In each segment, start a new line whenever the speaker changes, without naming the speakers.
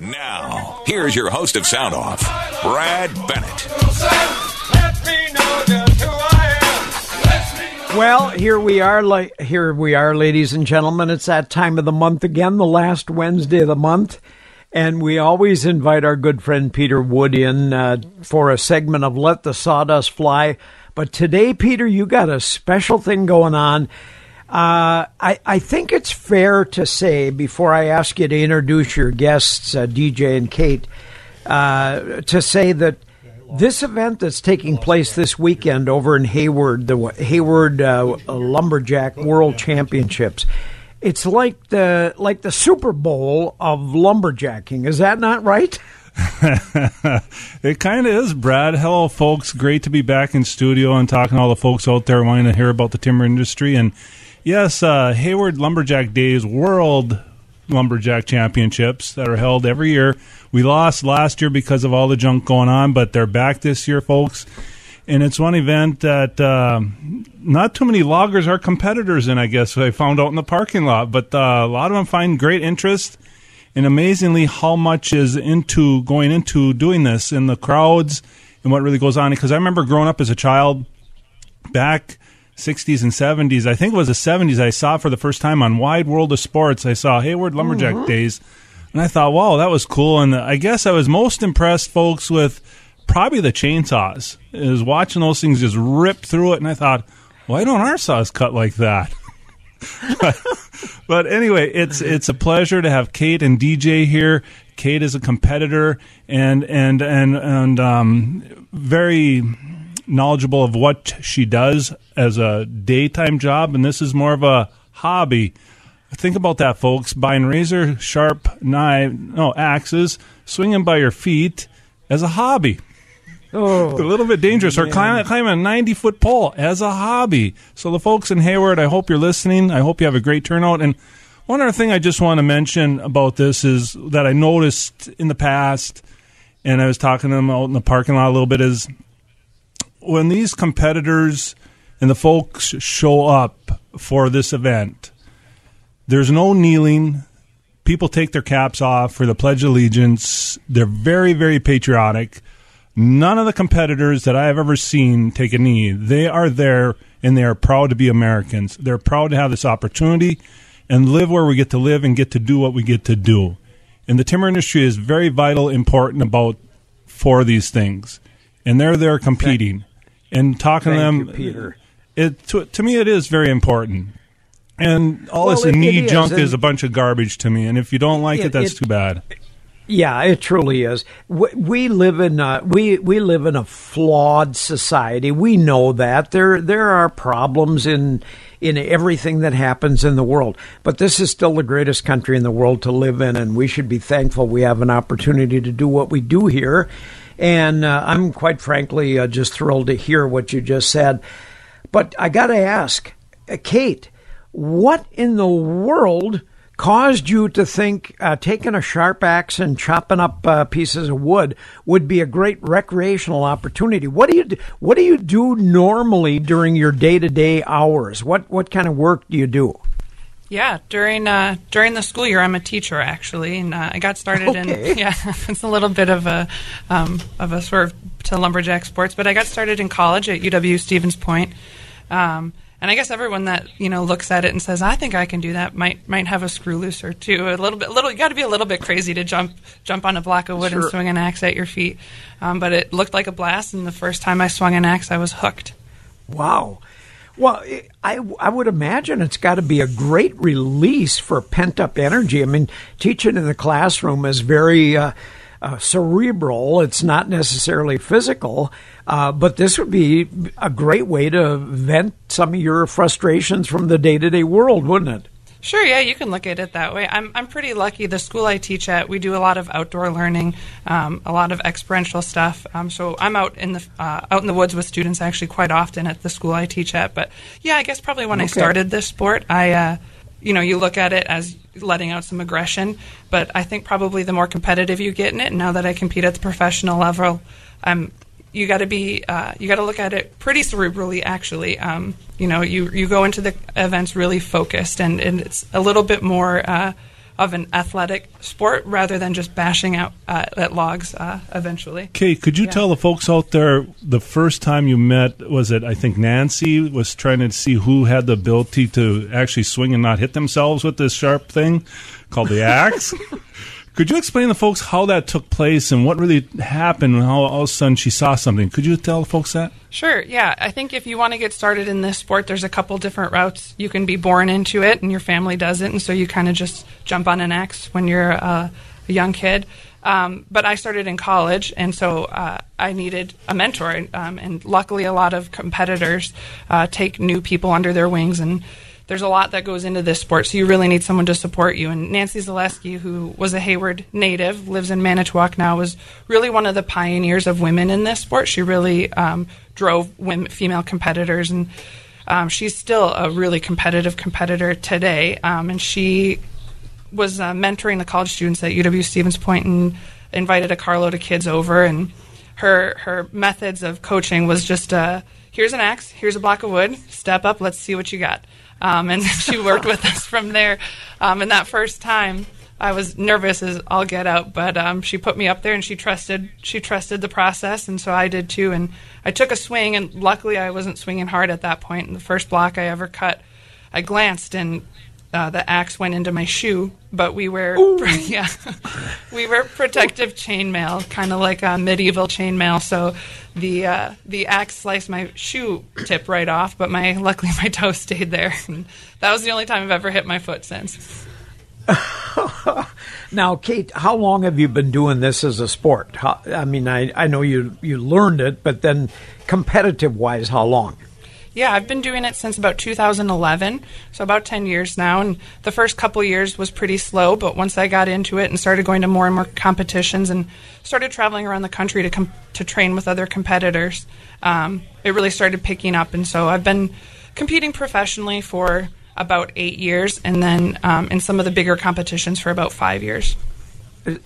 Now, here's your host of Sound Off, Brad Bennett.
Well, here we are, here we are, ladies and gentlemen. It's that time of the month again, the last Wednesday of the month, and we always invite our good friend Peter Wood in uh, for a segment of "Let the Sawdust Fly." But today, Peter, you got a special thing going on. Uh, I, I think it's fair to say, before I ask you to introduce your guests, uh, DJ and Kate, uh, to say that this event that's taking place this weekend over in Hayward, the Hayward uh, Lumberjack World Championships, it's like the like the Super Bowl of lumberjacking. Is that not right?
it kind of is, Brad. Hello, folks. Great to be back in studio and talking to all the folks out there wanting to hear about the timber industry. And yes, uh, Hayward Lumberjack Days World Lumberjack Championships that are held every year. We lost last year because of all the junk going on, but they're back this year, folks. And it's one event that uh, not too many loggers are competitors in, I guess, I found out in the parking lot. But uh, a lot of them find great interest and amazingly how much is into going into doing this in the crowds and what really goes on. Because I remember growing up as a child back 60s and 70s. I think it was the 70s. I saw for the first time on Wide World of Sports. I saw Hayward Lumberjack mm-hmm. Days, and I thought, wow, that was cool. And I guess I was most impressed, folks, with probably the chainsaws. Is watching those things just rip through it, and I thought, why don't our saws cut like that? but, but anyway, it's it's a pleasure to have Kate and DJ here. Kate is a competitor and and and and um, very knowledgeable of what she does as a daytime job, and this is more of a hobby. Think about that, folks. Buying razor sharp knife, no axes, swinging by your feet as a hobby. Oh, a little bit dangerous. Man. Or climbing, climbing a 90 foot pole as a hobby. So, the folks in Hayward, I hope you're listening. I hope you have a great turnout. And one other thing I just want to mention about this is that I noticed in the past, and I was talking to them out in the parking lot a little bit, is when these competitors and the folks show up for this event, there's no kneeling. People take their caps off for the Pledge of Allegiance. They're very, very patriotic. None of the competitors that I have ever seen take a knee. They are there and they are proud to be Americans. They're proud to have this opportunity and live where we get to live and get to do what we get to do. And the timber industry is very vital, important about for these things. And they're there competing and talking
Thank
to them.
You, Peter.
It to, to me it is very important. And all well, this it, knee it junk is. is a bunch of garbage to me. And if you don't like it, it that's too bad.
Yeah, it truly is. We live in a, we we live in a flawed society. We know that there there are problems in in everything that happens in the world. But this is still the greatest country in the world to live in, and we should be thankful we have an opportunity to do what we do here. And uh, I'm quite frankly uh, just thrilled to hear what you just said. But I got to ask, uh, Kate, what in the world caused you to think uh, taking a sharp axe and chopping up uh, pieces of wood would be a great recreational opportunity? What do you do, what do you do normally during your day to day hours? What what kind of work do you do?
Yeah, during uh, during the school year, I'm a teacher actually, and uh, I got started okay. in yeah, it's a little bit of a um, of a sort of to lumberjack sports, but I got started in college at UW Stevens Point, um, and I guess everyone that you know looks at it and says I think I can do that might might have a screw loose or two, a little bit, little you got to be a little bit crazy to jump jump on a block of wood sure. and swing an axe at your feet, um, but it looked like a blast, and the first time I swung an axe, I was hooked.
Wow. Well, I, I would imagine it's got to be a great release for pent up energy. I mean, teaching in the classroom is very uh, uh, cerebral, it's not necessarily physical, uh, but this would be a great way to vent some of your frustrations from the day to day world, wouldn't it?
Sure, yeah, you can look at it that way. I'm, I'm pretty lucky. The school I teach at, we do a lot of outdoor learning, um, a lot of experiential stuff. Um, so I'm out in the uh, out in the woods with students actually quite often at the school I teach at. But yeah, I guess probably when okay. I started this sport, I, uh, you know, you look at it as letting out some aggression. But I think probably the more competitive you get in it, now that I compete at the professional level, I'm you got to be uh, you got to look at it pretty cerebrally actually um, you know you you go into the events really focused and, and it's a little bit more uh, of an athletic sport rather than just bashing out uh, at logs uh, eventually.
Kate, could you
Yeah.
tell the folks out there the first time you met was it I think Nancy was trying to see who had the ability to actually swing and not hit themselves with this sharp thing called the axe? could you explain to folks how that took place and what really happened and how all of a sudden she saw something? Could you tell folks that?
Sure, yeah. I think if you want to get started in this sport, there's a couple different routes. You can be born into it, and your family does it, and so you kind of just jump on an axe when you're uh, a young kid. Um, but I started in college, and so uh, I needed a mentor. Um, and luckily, a lot of competitors uh, take new people under their wings, and there's a lot that goes into this sport, so you really need someone to support you. And Nancy Zalewski, who was a Hayward native, lives in Manitowoc now, was really one of the pioneers of women in this sport. She really um, drove women, female competitors, and um, she's still a really competitive competitor today. Um, and she was uh, mentoring the college students at UW Stevens Point and invited a carload of kids over and her her methods of coaching was just uh, here's an axe, here's a block of wood, step up, let's see what you got. Um, and she worked with us from there. Um, and that first time, I was nervous as all get out, but um, she put me up there and she trusted she trusted the process, and so I did too. And I took a swing, and luckily I wasn't swinging hard at that point. And the first block I ever cut, I glanced and uh, the axe went into my shoe, but we wear yeah, we wear protective chainmail, kind of like a medieval chainmail. So the uh, the axe sliced my shoe tip right off, but my luckily my toe stayed there. And that was the only time I've ever hit my foot since.
Now, Kate, how long have you been doing this as a sport? How, I mean, I, I know you you learned it, but then competitive wise, how long?
Yeah, I've been doing it since about 2011, so about 10 years now. And the first couple years was pretty slow, but once I got into it and started going to more and more competitions and started traveling around the country to com- to train with other competitors, um, it really started picking up. And so I've been competing professionally for about eight years, and then um, in some of the bigger competitions for about five years.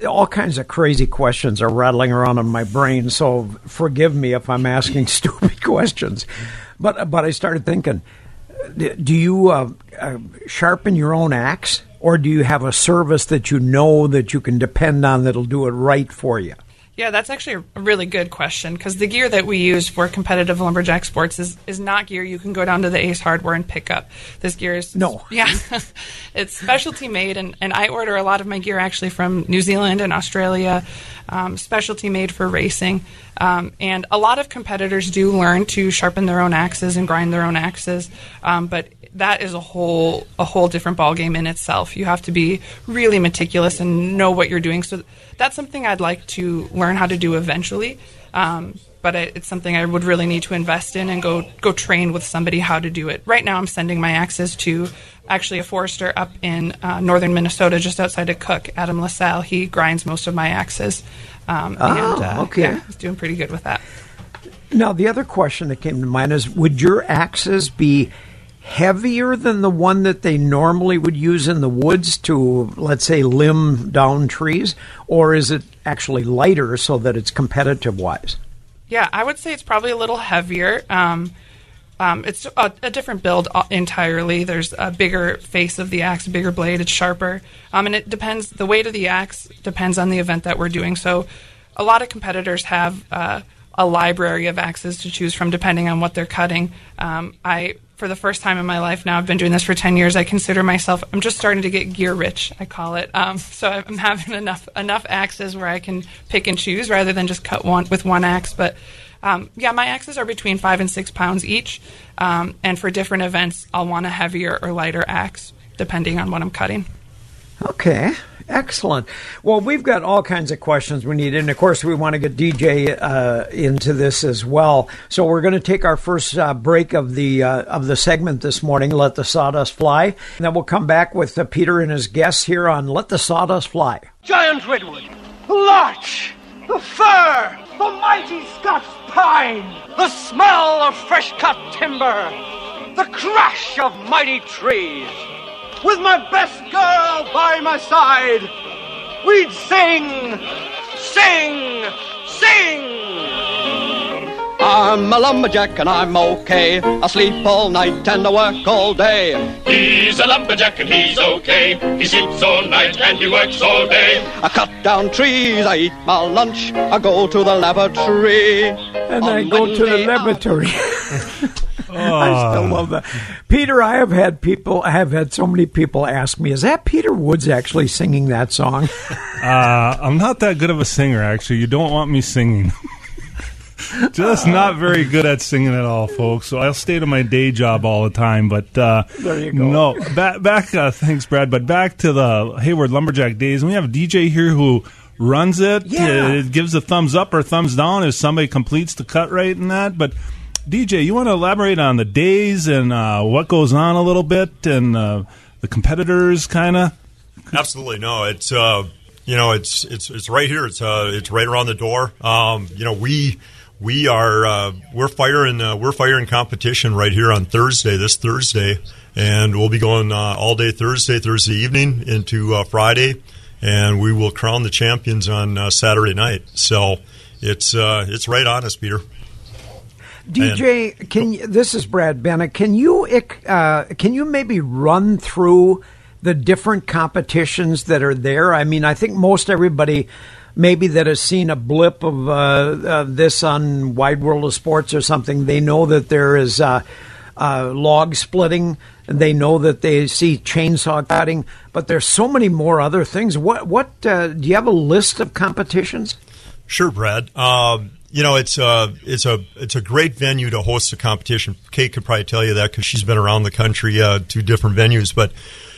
all kinds of crazy questions are rattling around in my brain, so forgive me if I'm asking stupid questions. But but I started thinking, do you uh, uh, sharpen your own axe, or do you have a service that you know that you can depend on that'll do it right for you?
Yeah, that's actually a really good question because the gear that we use for competitive lumberjack sports is, is not gear you can go down to the Ace Hardware and pick up. This gear is
No.
yeah, it's specialty made, and, and I order a lot of my gear actually from New Zealand and Australia, um, specialty made for racing. Um, and a lot of competitors do learn to sharpen their own axes and grind their own axes, um, but that is a whole a whole different ballgame in itself. You have to be really meticulous and know what you're doing. So that's something I'd like to learn how to do eventually. Um, but it, it's something I would really need to invest in and go go train with somebody how to do it. Right now, I'm sending my axes to actually a forester up in uh, northern Minnesota, just outside of Cook, Adam LaSalle. He grinds most of my axes. Um,
Oh,
and, uh,
okay.
Yeah, he's doing pretty good with that.
Now, the other question that came to mind is would your axes be heavier than the one that they normally would use in the woods to, let's say, limb down trees? Or is it actually lighter so that it's competitive wise?
Yeah, I would say it's probably a little heavier. Um, um, it's a, a different build uh, entirely. There's a bigger face of the axe, bigger blade. It's sharper, um, and it depends. The weight of the axe depends on the event that we're doing. So, a lot of competitors have uh, a library of axes to choose from, depending on what they're cutting. Um, I, for the first time in my life now, I've been doing this for ten years. I consider myself. I'm just starting to get gear rich. I call it. Um, so I'm having enough enough axes where I can pick and choose rather than just cut one with one axe, but. Um, yeah, my axes are between five and six pounds each, um, and for different events, I'll want a heavier or lighter axe depending on what I'm cutting.
Okay, excellent. Well, we've got all kinds of questions we need, and of course, we want to get DJ uh, into this as well. So we're going to take our first uh, break of the uh, of the segment this morning. Let the sawdust fly, and then we'll come back with uh, Peter and his guests here on Let the Sawdust Fly.
giant redwood, the larch, the fir, the mighty Scots pine, the smell of fresh cut timber, the crash of mighty trees. With my best girl by my side, we'd sing, sing, sing.
I'm a lumberjack and I'm okay. I sleep all night and I work all day.
He's a lumberjack and he's okay. He sleeps all night and he works all day.
I cut down trees, I eat my lunch, I go to the laboratory.
And I
On
go to the
Monday,
laboratory. I still love that. Peter, I have had people, I have had so many people ask me, is that Peter Woods actually singing that song?
Uh, I'm not that good of a singer, actually. You don't want me singing. Just not very good at singing at all, folks. So I'll stay to my day job all the time. But uh,
There you go.
no, back, back. Uh, thanks, Brad. But back to the Hayward Lumberjack days, we have a DJ here who runs it.
Yeah.
Uh, it gives a thumbs up or thumbs down if somebody completes the cut right in that. But DJ, you want to elaborate on the days and uh, what goes on a little bit and uh, the competitors, kind of.
Absolutely no. It's uh, you know it's it's it's right here. It's uh, it's right around the door. Um, you know we we are uh, we're firing uh, we're firing competition right here on Thursday this Thursday, and we'll be going uh, all day Thursday Thursday evening into uh, Friday, and we will crown the champions on uh, Saturday night. So it's uh, it's right on us, Peter.
DJ, can you, this is Brad Bennett. Can you uh, can you maybe run through the different competitions that are there? I mean, I think most everybody maybe that has seen a blip of uh, uh, this on Wide World of Sports or something, they know that there is uh, uh, log splitting. And they know that they see chainsaw cutting, but there's so many more other things. What what uh, do you have a list of competitions?
Sure, Brad. Um, you know, it's a it's a it's a great venue to host a competition. Kate could probably tell you that because she's been around the country uh, to different venues. But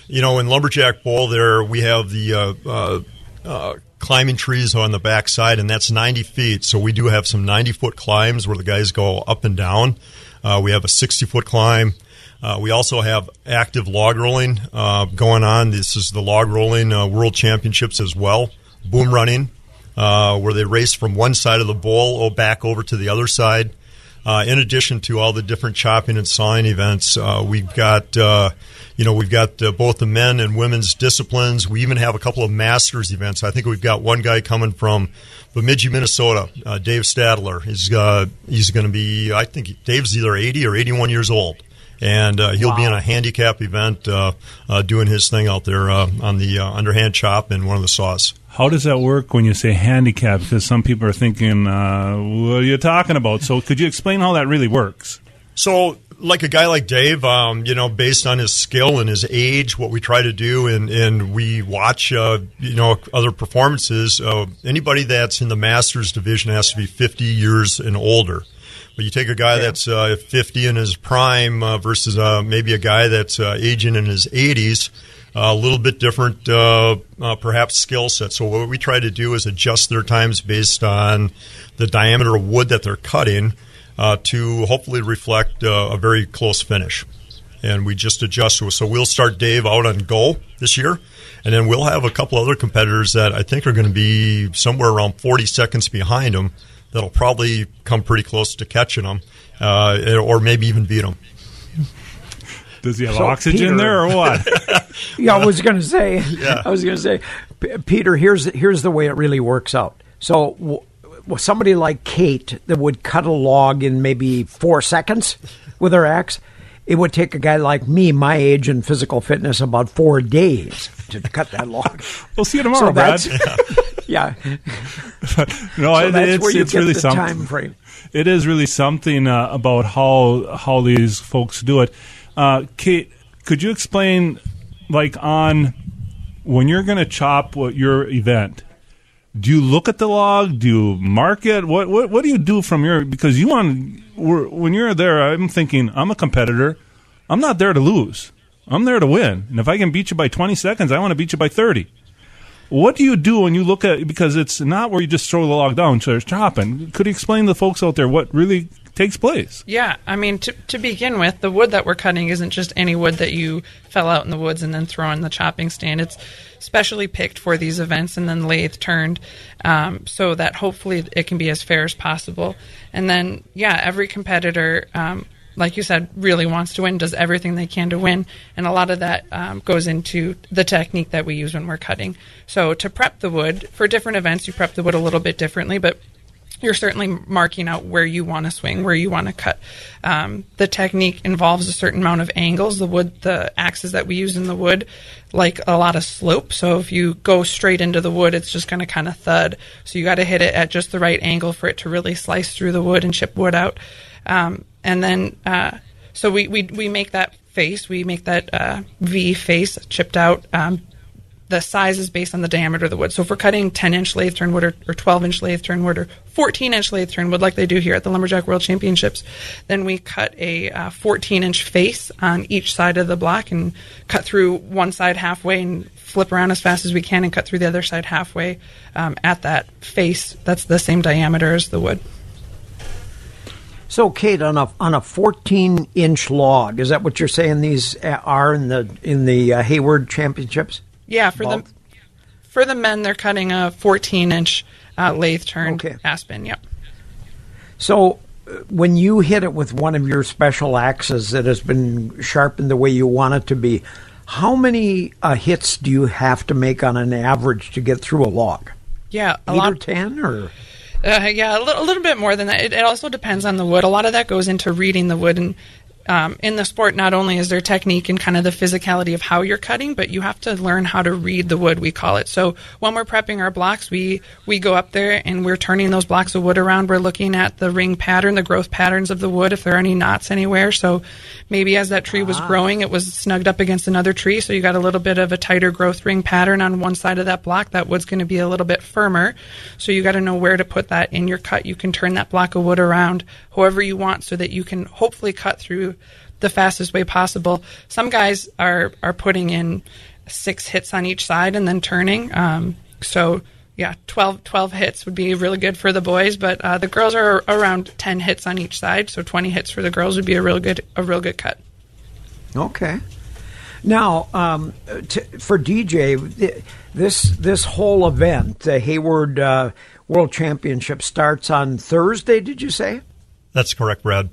you know, in Lumberjack Bowl, there we have the uh, uh, uh, climbing trees on the backside, and that's 90 feet. So we do have some 90 foot climbs where the guys go up and down. Uh, we have a 60 foot climb. Uh, we also have active log rolling uh, going on. This is the log rolling uh, world championships as well. Boom running, uh, where they race from one side of the bowl oh, back over to the other side. Uh, in addition to all the different chopping and sawing events, uh, we've got uh, you know we've got uh, both the men and women's disciplines. We even have a couple of masters events. I think we've got one guy coming from Bemidji, Minnesota, uh, Dave Stadler. He's uh, he's going to be I think Dave's either 80 or 81 years old. And uh, he'll be in a handicap event uh, uh, doing his thing out there uh, on the uh, underhand chop and one of the saws.
How does that work when you say handicap? Because some people are thinking, uh, what are you talking about? So could you explain how that really works?
So, like a guy like Dave, um, you know, based on his skill and his age, what we try to do, and, and we watch, uh, you know, other performances. Uh, anybody that's in the Masters division has to be 50 years and older. But you take a guy that's uh, 50 in his prime uh, versus uh, maybe a guy that's uh, aging in his 80s, a little bit different, uh, uh, perhaps skill set. So what we try to do is adjust their times based on the diameter of wood that they're cutting uh, to hopefully reflect uh, a very close finish. And we just adjust. So we'll start Dave out on goal this year, and then we'll have a couple other competitors that I think are going to be somewhere around 40 seconds behind him. That'll probably come pretty close to catching them, uh, or maybe even beat them.
Does he have
So,
oxygen
Peter-
there or what?
Yeah, I was going to say. Yeah. I was going to say, P- Peter. Here's here's the way it really works out. So, w- w- somebody like Kate that would cut a log in maybe four seconds with her axe, it would take a guy like me, my age and physical fitness, about four days to cut that log.
we'll see you tomorrow,
so
Brad.
yeah.
no,
So
it-
that's
it's,
where you
it's
get
really
the
something.
time frame.
It is really something uh, about how how these folks do it. Uh, Kate, could you explain, like, on when you're going to chop what your event? Do you look at the log? Do you mark it? What what what do you do from your? Because you want when you're there, I'm thinking I'm a competitor. I'm not there to lose. I'm there to win. And if I can beat you by 20 seconds, I want to beat you by 30. What do you do when you look at because it's not where you just throw the log down and start chopping? Could you explain to the folks out there what really takes place?
Yeah, I mean, to, to begin with, the wood that we're cutting isn't just any wood that you fell out in the woods and then throw in the chopping stand. It's specially picked for these events and then lathe turned um, so that hopefully it can be as fair as possible. And then, yeah, every competitor. Um, like you said, really wants to win, does everything they can to win, and a lot of that um, goes into the technique that we use when we're cutting. So to prep the wood for different events, you prep the wood a little bit differently, but you're certainly marking out where you want to swing, where you want to cut. Um, the technique involves a certain amount of angles. The wood, the axes that we use in the wood, like a lot of slope. So if you go straight into the wood, it's just going to kind of thud. So you got to hit it at just the right angle for it to really slice through the wood and chip wood out. Um, and then, uh, so we, we we make that face, we make that uh, V face chipped out um, the size is based on the diameter of the wood. So if we're cutting 10 inch lathe turn wood or, or 12 inch lathe turn wood or 14 inch lathe turn wood like they do here at the Lumberjack World Championships, then we cut a uh, 14 inch face on each side of the block and cut through one side halfway and flip around as fast as we can and cut through the other side halfway um, at that face that's the same diameter as the wood.
So, Kate, on a on a 14 inch log, is that what you're saying? These are in the in the uh, Hayward Championships?
Yeah, for the for the men, they're cutting a 14 inch uh, lathe turned okay. aspen. Yep.
So uh, when you hit it with one of your special axes that has been sharpened the way you want it to be, how many uh, hits do you have to make on an average to get through a log?
Yeah,
a Eight lot. or ten, or
uh, yeah, a little, a little, bit more than that. It, it, also depends on the wood. A lot of that goes into reading the wood and um, in the sport, not only is there technique and kind of the physicality of how you're cutting, but you have to learn how to read the wood. We call it. So when we're prepping our blocks, we we go up there and we're turning those blocks of wood around. We're looking at the ring pattern, the growth patterns of the wood, if there are any knots anywhere. So maybe as that tree was ah. growing, it was snugged up against another tree, so you got a little bit of a tighter growth ring pattern on one side of that block. That wood's going to be a little bit firmer. So you got to know where to put that in your cut. You can turn that block of wood around however you want, so that you can hopefully cut through the fastest way possible. Some guys are are putting in six hits on each side and then turning. Um, so yeah, 12, 12, hits would be really good for the boys, but uh, the girls are around ten hits on each side. So twenty hits for the girls would be a real good a real good cut.
Okay. Now, um, t- for DJ, this this whole event, the Hayward uh, World Championship, starts on Thursday. Did you say?
That's correct, Brad.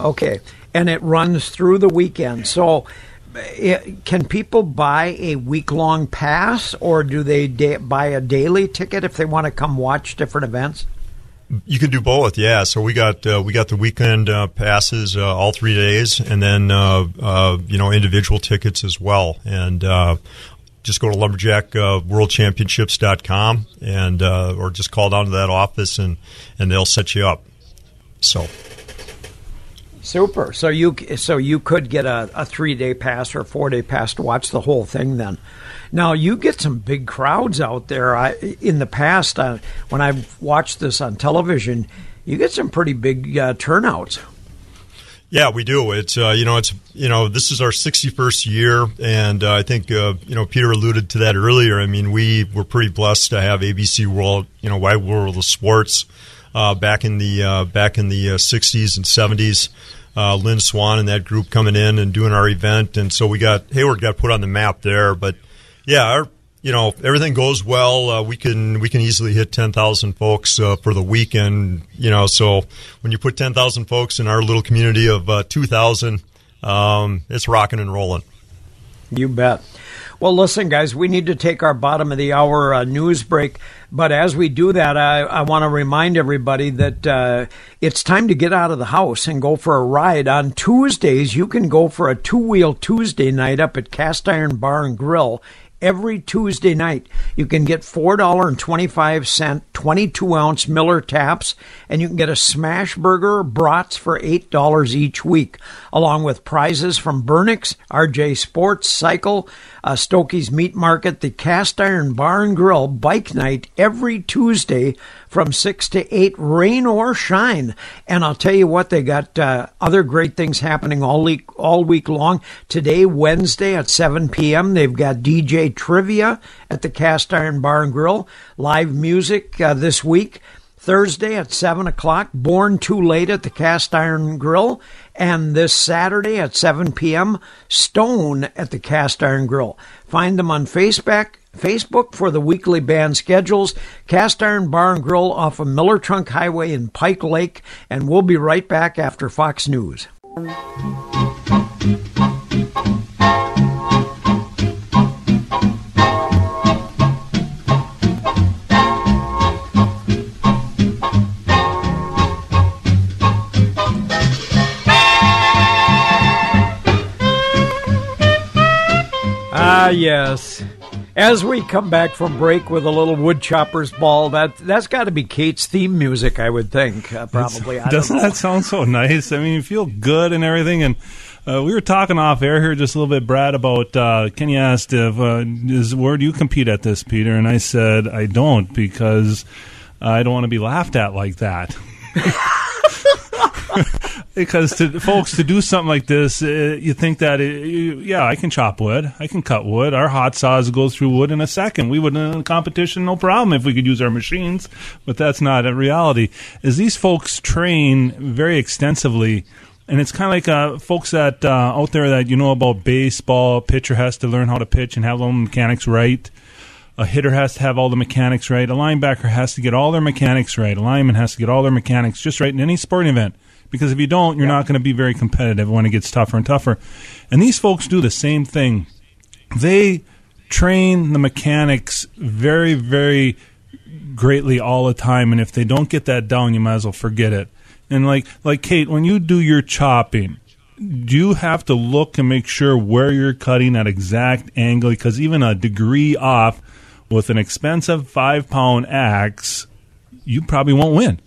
Okay, and it runs through the weekend. So, it, can people buy a week long pass, or do they da- buy a daily ticket if they want to come watch different events?
You can do both, yeah. So we got uh, we got the weekend uh, passes uh, all three days, and then uh, uh, you know individual tickets as well. And uh, just go to lumberjackworldchampionships.com and or just call down to that office and and they'll set you up. So
Super. So you so you could get a, a three day pass or a four day pass to watch the whole thing. Then, now you get some big crowds out there. I, in the past, uh, when I've watched this on television, you get some pretty big uh, turnouts.
Yeah, we do. It's uh, you know it's you know this is our 61st year, and uh, I think uh, you know Peter alluded to that earlier. I mean, we were pretty blessed to have ABC World, you know, Wide World of Sports uh, back in the uh, back in the 60s and 70s uh, Lynn Swann and that group coming in and doing our event, and so we got Hayward got put on the map there. But yeah, our, you know everything goes well. Uh, we can we can easily hit ten thousand folks uh, for the weekend. You know, so when you put ten thousand folks in our little community of uh, two thousand, um, it's rocking and rolling.
You bet. Well, listen, guys, we need to take our bottom of the hour uh, news break. But as we do that, I, I want to remind everybody that uh, it's time to get out of the house and go for a ride. On Tuesdays, you can go for a two wheel Tuesday night up at Cast Iron Bar and Grill every Tuesday night. You can get $4.25 22 ounce Miller taps, and you can get a smash burger brats for $8 each week, along with prizes from Burnix, RJ Sports, Cycle, uh, Stokey's Meat Market, the Cast Iron Bar and Grill Bike Night every Tuesday from 6 to 8, rain or shine. And I'll tell you what, they got uh, other great things happening all week, all week long. Today, Wednesday at 7 p.m., they've got DJ Trivia at the Cast Iron Bar and Grill, live music uh, this week. Thursday at 7 o'clock, Born Too Late at the Cast Iron Grill. And this Saturday at 7 p.m., Stone at the Cast Iron Grill. Find them on Facebook, Facebook for the weekly band schedules, Cast Iron Bar and Grill off of Miller Trunk Highway in Pike Lake, and we'll be right back after Fox News. Ah, yes. As we come back from break with a little woodchopper's ball, that that's got to be Kate's theme music, I would think. Uh, probably. I
Doesn't
know.
that sound so nice? I mean, you feel good and everything. And uh, we were talking off air here just a little bit, Brad, about uh, Kenny asked if uh, is where do you compete at this, Peter? And I said I don't because I don't want to be laughed at like that. because to folks to do something like this, uh, you think that uh, you, yeah, I can chop wood, I can cut wood. Our hot saws go through wood in a second. We would in a competition, no problem, if we could use our machines. But that's not a reality. Is these folks train very extensively. And it's kind of like uh, folks that uh, out there that you know about baseball. Pitcher has to learn how to pitch and have all the mechanics right. A hitter has to have all the mechanics right. A linebacker has to get all their mechanics right. A lineman has to get all their mechanics just right in any sporting event. Because if you don't, you're not going to be very competitive when it gets tougher and tougher. And these folks do the same thing. They train the mechanics very, very greatly all the time. And if they don't get that down, you might as well forget it. And like, like Kate, when you do your chopping, do you have to look and make sure where you're cutting at exact angle? Because even a degree off with an expensive five pound axe, you probably won't win.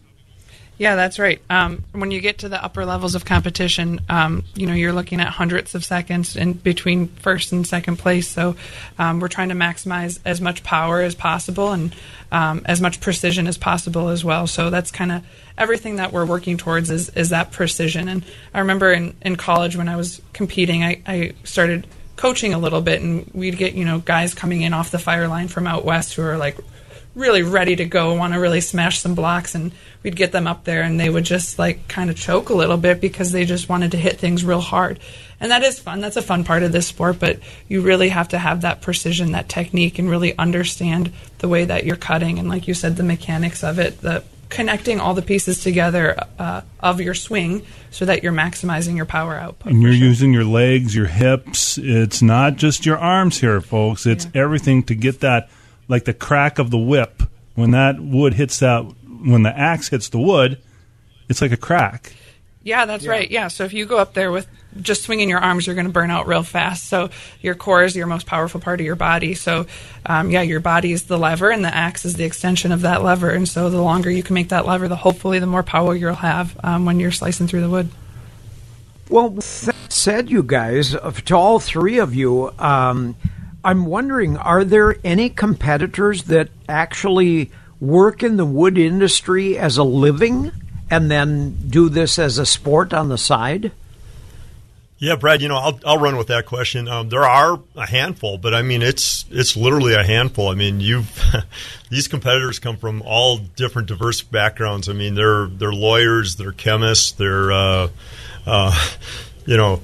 Yeah, that's right. Um, when you get to the upper levels of competition, um, you know you're looking at hundredths of seconds in between first and second place. So um, we're trying to maximize as much power as possible and um, as much precision as possible as well. So that's kind of everything that we're working towards is is that precision. And I remember in in college when I was competing, I, I started coaching a little bit, and we'd get you know guys coming in off the fire line from out west who are like really ready to go, want to really smash some blocks, and we'd get them up there, and they would just like kind of choke a little bit because they just wanted to hit things real hard. And that is fun. That's a fun part of this sport, but you really have to have that precision, that technique, and really understand the way that you're cutting, and like you said, the mechanics of it, the connecting all the pieces together uh, of your swing so that you're maximizing your power output.
And you're using your legs, your hips. It's not just your arms here, folks. It's everything to get that, like the crack of the whip. When that wood hits that, when the axe hits the wood, it's like a crack.
Yeah, that's right. Yeah, so if you go up there with just swinging your arms, you're going to burn out real fast. So your core is your most powerful part of your body. So um, yeah, your body is the lever, and the axe is the extension of that lever. And so the longer you can make that lever, the hopefully the more power you'll have um, when you're slicing through the wood.
Well, that said, you guys, uh, to all three of you, um, I'm wondering are there any competitors that actually work in the wood industry as a living and then do this as a sport on the side?
Yeah, Brad. You know, I'll I'll run with that question. Um, there are a handful, but I mean, it's it's literally a handful. I mean, you've these competitors come from all different diverse backgrounds. I mean, they're they're lawyers, they're chemists, they're uh, uh, you know.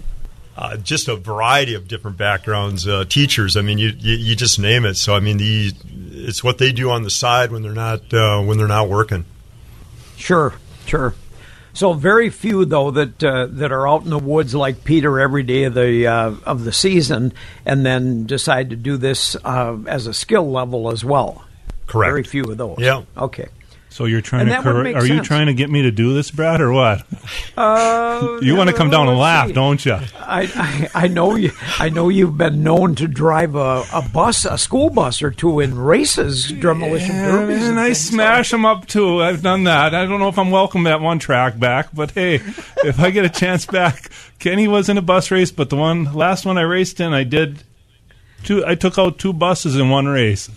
Uh, just a variety of different backgrounds, uh, teachers. I mean, you, you you just name it. So I mean, the it's what they do on the side when they're not uh, when they're not working.
Sure, sure. So very few though that uh, that are out in the woods like Peter every day of the uh, of the season, and then decide to do this uh, as a skill level as well.
Correct.
Very few of those.
Yeah.
Okay.
So you're trying to correct. Are you trying to get me to do this, Brad, or what?
Uh,
You want to come down and laugh,
see.
don't you?
I, I I know you I know you've been known to drive a, a bus a school bus or two in races demolition derbies
and I smash them up too. I've done that. I don't know if I'm welcome at one track back, but hey, if I get a chance back, Kenny was in a bus race, but the one last one I raced in, I did two. I took out two buses in one race.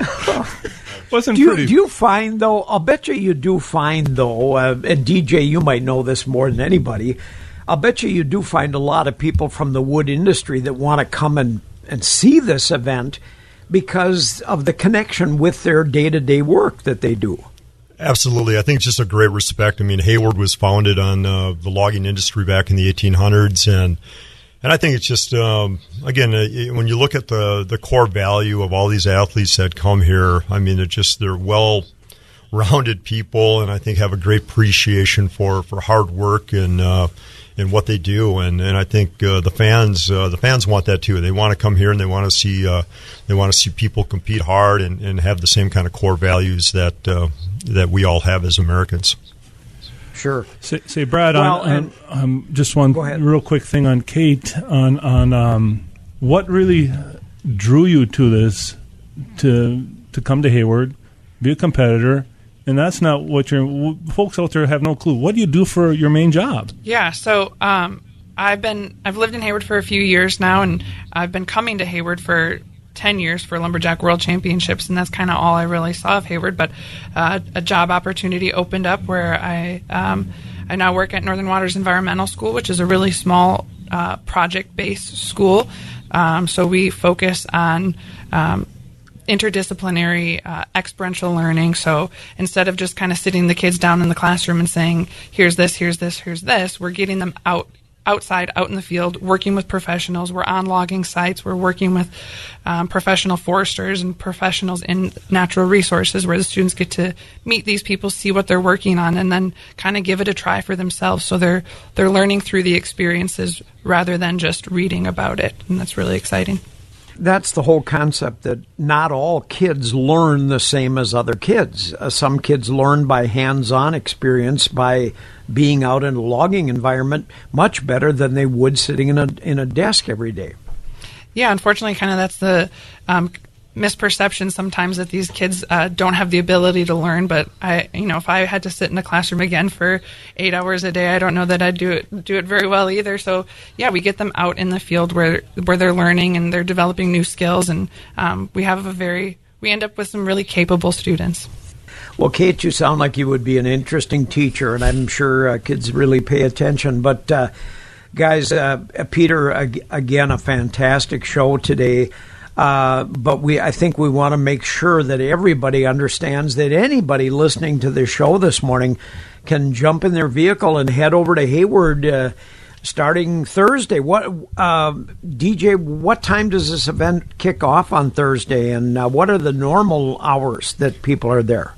Wasn't
Do you,
pretty.
do you find though? I'll bet you you do find though, uh, and DJ, you might know this more than anybody. I'll bet you you do find a lot of people from the wood industry that want to come and and see this event because of the connection with their day to day work that they do.
Absolutely. I think it's just a great respect. I mean, Hayward was founded on uh, the logging industry back in the 1800s, and and I think it's just um, again uh, when you look at the the core value of all these athletes that come here. I mean, they're just they're well rounded people, and I think have a great appreciation for for hard work and. Uh, and what they do, and, and I think uh, the fans uh, the fans want that too. They want to come here and they want to see uh, they want to see people compete hard and, and have the same kind of core values that uh, that we all have as Americans.
Sure.
Say, say Brad,
Well,
on,
and-
on, um, just one real quick thing on Kate on on um, what really drew you to this to to come to Hayward, be a competitor, and that's not what your folks out there have no clue. What do you do for your main job?
Yeah, so um, I've been I've lived in Hayward for a few years now, and I've been coming to Hayward for 10 years for Lumberjack World Championships, and that's kind of all I really saw of Hayward. But uh, a job opportunity opened up where I um, I now work at Northern Waters Environmental School, which is a really small uh, project based school. Um, so we focus on um, interdisciplinary uh, experiential learning. So instead of just kind of sitting the kids down in the classroom and saying, here's this, here's this, here's this, we're getting them out outside, out in the field, working with professionals. We're on logging sites. We're working with um, professional foresters and professionals in natural resources where the students get to meet these people, see what they're working on, and then kind of give it a try for themselves. So they're they're learning through the experiences rather than just reading about it, and that's really exciting
that's the whole concept that not all kids learn the same as other kids. Uh, some kids learn by hands on experience, by being out in a logging environment much better than they would sitting in a, in a desk every day.
Yeah, unfortunately, kind of that's the um, misperception sometimes that these kids uh, don't have the ability to learn. But I, you know, if I had to sit in a classroom again for eight hours a day, I don't know that I'd do it do it very well either. So yeah, we get them out in the field where where they're learning and they're developing new skills, and um, we have a very we end up with some really capable students.
Well, Kate, you sound like you would be an interesting teacher, and I'm sure uh, kids really pay attention. But uh, guys, uh, Peter, again, a fantastic show today. Uh, but we, I think we want to make sure that everybody understands that anybody listening to the show this morning can jump in their vehicle and head over to Hayward uh, starting Thursday. What uh, DJ? What time does this event kick off on Thursday, and uh, what are the normal hours that people are there?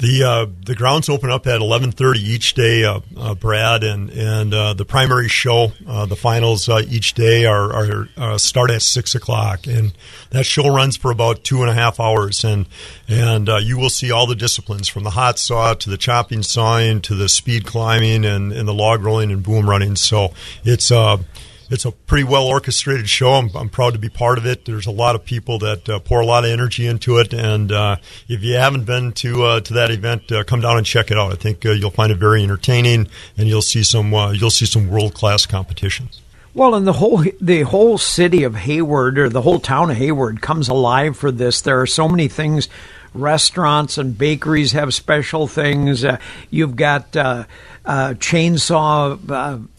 The uh, the grounds open up at eleven thirty each day, uh, uh, Brad, and and uh, the primary show, uh, the finals uh, each day are, are start at six o'clock, and that show runs for about two and a half hours, and and you will see all the disciplines from the hot saw to the chopping sawing to the speed climbing and, and the log rolling and boom running. So it's it's a pretty well orchestrated show. I'm, I'm, proud to be part of it. There's a lot of people that uh, pour a lot of energy into it, and uh, if you haven't been to uh, to that event, uh, come down and check it out. I think uh, you'll find it very entertaining, and you'll see some uh, you'll see some world class competitions.
Well, and the whole the whole city of Hayward or the whole town of Hayward comes alive for this. There are so many things. Restaurants and bakeries have special things. Uh, you've got uh, uh, chainsaw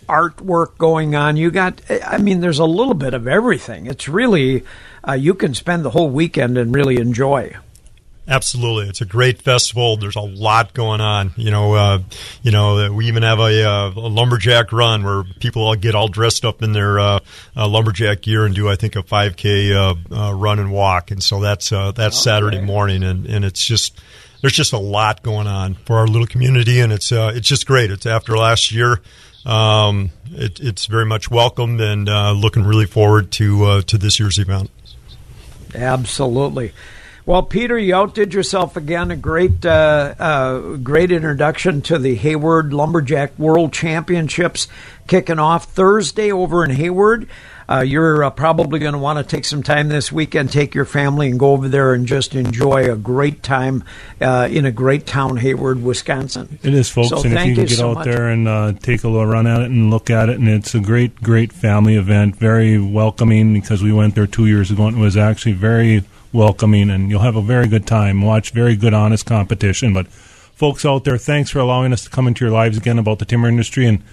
artwork going on. You got, I mean, there's a little bit of everything. It's really, uh, you can spend the whole weekend and really enjoy.
Absolutely, it's a great festival. There's a lot going on. You know, uh, you know, we even have a, uh, a, lumberjack run where people all get all dressed up in their uh, uh lumberjack gear and do, I think, a 5K uh, run and walk. And so that's that's okay. Saturday morning, and, and it's just there's just a lot going on for our little community, and it's it's just great. It's after last year um, it, it's very much welcomed and uh, looking really forward to uh, to this year's event.
Absolutely. Well, Peter, you outdid yourself again. A great, uh, uh, great introduction to the Hayward Lumberjack World Championships kicking off Thursday over in Hayward. Uh, you're uh, probably going to want to take some time this weekend, take your family, and go over there and just enjoy a great time uh, in a great town, Hayward, Wisconsin.
It is, folks, so and if you can get so out much. there and uh, take a little run at it and look at it, and it's a great, great family event, very welcoming because we went there two years ago and it was actually very welcoming, and you'll have a very good time. Watch very good, honest competition. But folks out there, thanks for allowing us to come into your lives again about the timber industry. And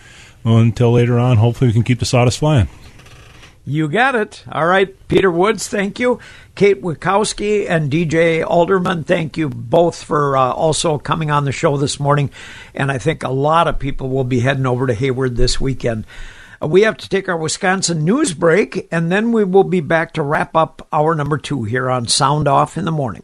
well, until later on, hopefully we can keep the sawdust flying.
You got it. All right, Peter Woods, thank you. Kate Wikowski and DJ Alderman, thank you both for uh, also coming on the show this morning. And I think a lot of people will be heading over to Hayward this weekend. Uh, we have to take our Wisconsin news break, and then we will be back to wrap up our number two here on Sound Off in the Morning.